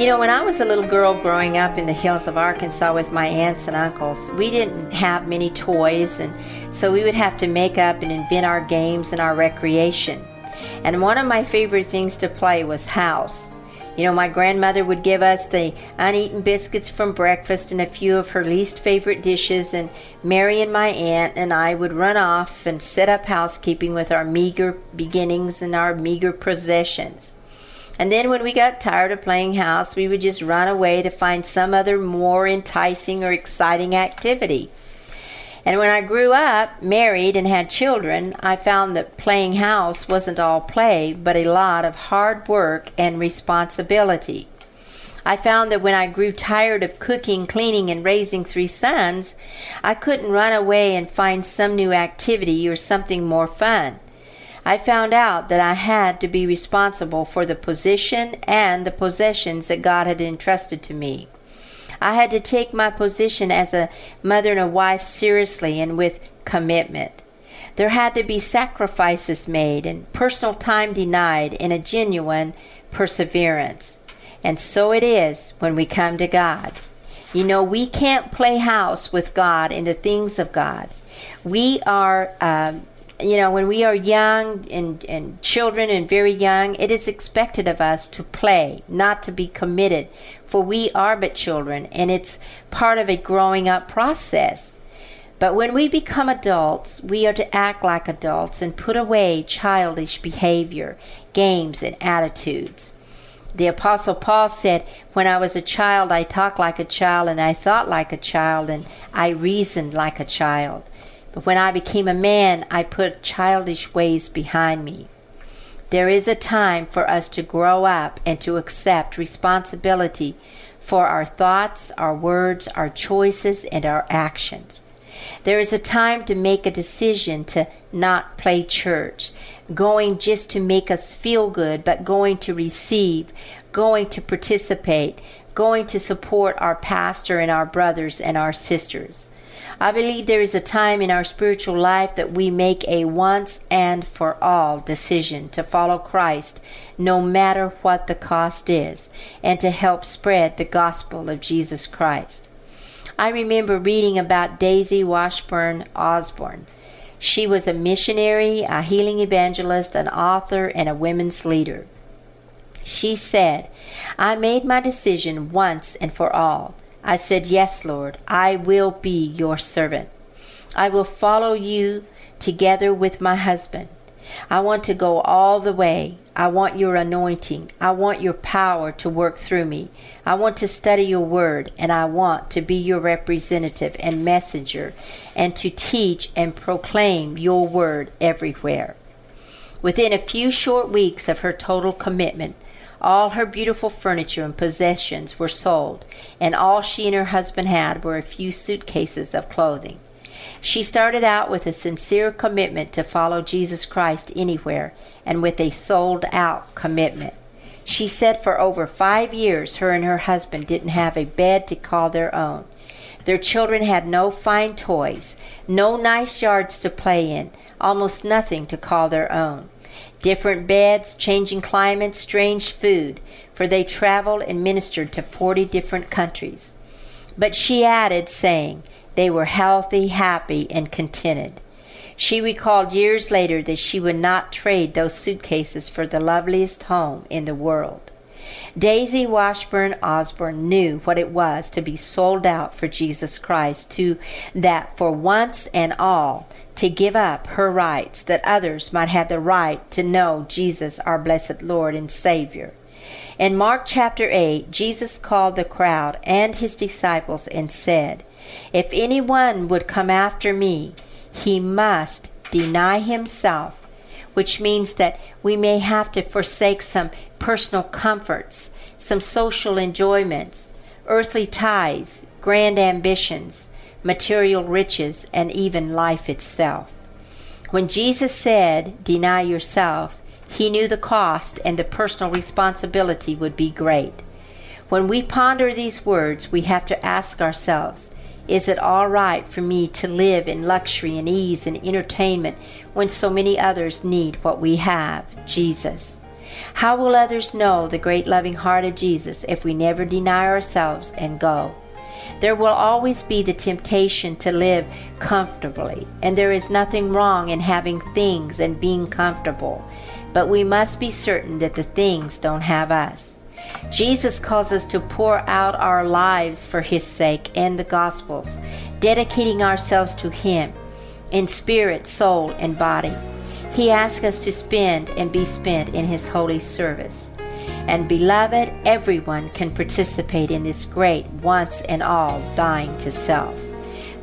You know, when I was a little girl growing up in the hills of Arkansas with my aunts and uncles, we didn't have many toys, and so we would have to make up and invent our games and our recreation. And one of my favorite things to play was house. You know, my grandmother would give us the uneaten biscuits from breakfast and a few of her least favorite dishes, and Mary and my aunt and I would run off and set up housekeeping with our meager beginnings and our meager possessions. And then when we got tired of playing house, we would just run away to find some other more enticing or exciting activity. And when I grew up, married, and had children, I found that playing house wasn't all play, but a lot of hard work and responsibility. I found that when I grew tired of cooking, cleaning, and raising three sons, I couldn't run away and find some new activity or something more fun. I found out that I had to be responsible for the position and the possessions that God had entrusted to me. I had to take my position as a mother and a wife seriously and with commitment. There had to be sacrifices made and personal time denied in a genuine perseverance. And so it is when we come to God. You know, we can't play house with God in the things of God. We are um, you know, when we are young and, and children and very young, it is expected of us to play, not to be committed, for we are but children, and it's part of a growing up process. But when we become adults, we are to act like adults and put away childish behavior, games, and attitudes. The Apostle Paul said, When I was a child, I talked like a child, and I thought like a child, and I reasoned like a child. But when I became a man, I put childish ways behind me. There is a time for us to grow up and to accept responsibility for our thoughts, our words, our choices, and our actions. There is a time to make a decision to not play church, going just to make us feel good, but going to receive, going to participate, going to support our pastor and our brothers and our sisters. I believe there is a time in our spiritual life that we make a once and for all decision to follow Christ no matter what the cost is and to help spread the gospel of Jesus Christ. I remember reading about Daisy Washburn Osborn. She was a missionary, a healing evangelist, an author, and a women's leader. She said, I made my decision once and for all. I said, Yes, Lord, I will be your servant. I will follow you together with my husband. I want to go all the way. I want your anointing. I want your power to work through me. I want to study your word, and I want to be your representative and messenger, and to teach and proclaim your word everywhere. Within a few short weeks of her total commitment, all her beautiful furniture and possessions were sold, and all she and her husband had were a few suitcases of clothing. She started out with a sincere commitment to follow Jesus Christ anywhere and with a sold out commitment. She said for over five years her and her husband didn't have a bed to call their own. Their children had no fine toys, no nice yards to play in, almost nothing to call their own different beds, changing climates, strange food, for they traveled and ministered to forty different countries. But she added, saying, they were healthy, happy, and contented. She recalled years later that she would not trade those suitcases for the loveliest home in the world. Daisy Washburn Osborn knew what it was to be sold out for Jesus Christ, to that for once and all to give up her rights that others might have the right to know Jesus, our blessed Lord and Savior. In Mark chapter 8, Jesus called the crowd and his disciples and said, If anyone would come after me, he must deny himself, which means that we may have to forsake some personal comforts, some social enjoyments, earthly ties, grand ambitions, material riches, and even life itself. When Jesus said, Deny yourself, he knew the cost and the personal responsibility would be great. When we ponder these words, we have to ask ourselves, is it all right for me to live in luxury and ease and entertainment when so many others need what we have, Jesus? How will others know the great loving heart of Jesus if we never deny ourselves and go? There will always be the temptation to live comfortably, and there is nothing wrong in having things and being comfortable, but we must be certain that the things don't have us. Jesus calls us to pour out our lives for His sake and the Gospels, dedicating ourselves to Him in spirit, soul, and body. He asks us to spend and be spent in His holy service. And beloved, everyone can participate in this great once and all dying to self.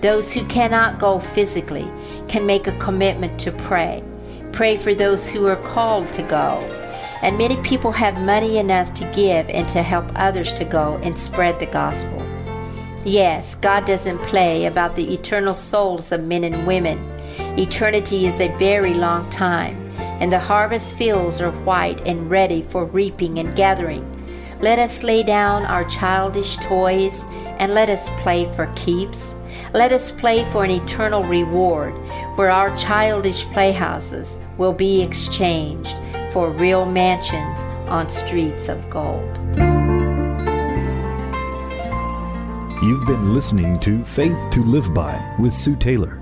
Those who cannot go physically can make a commitment to pray. Pray for those who are called to go and many people have money enough to give and to help others to go and spread the gospel. Yes, God doesn't play about the eternal souls of men and women. Eternity is a very long time, and the harvest fields are white and ready for reaping and gathering. Let us lay down our childish toys and let us play for keeps. Let us play for an eternal reward where our childish playhouses will be exchanged for real mansions on streets of gold. You've been listening to Faith to Live By with Sue Taylor.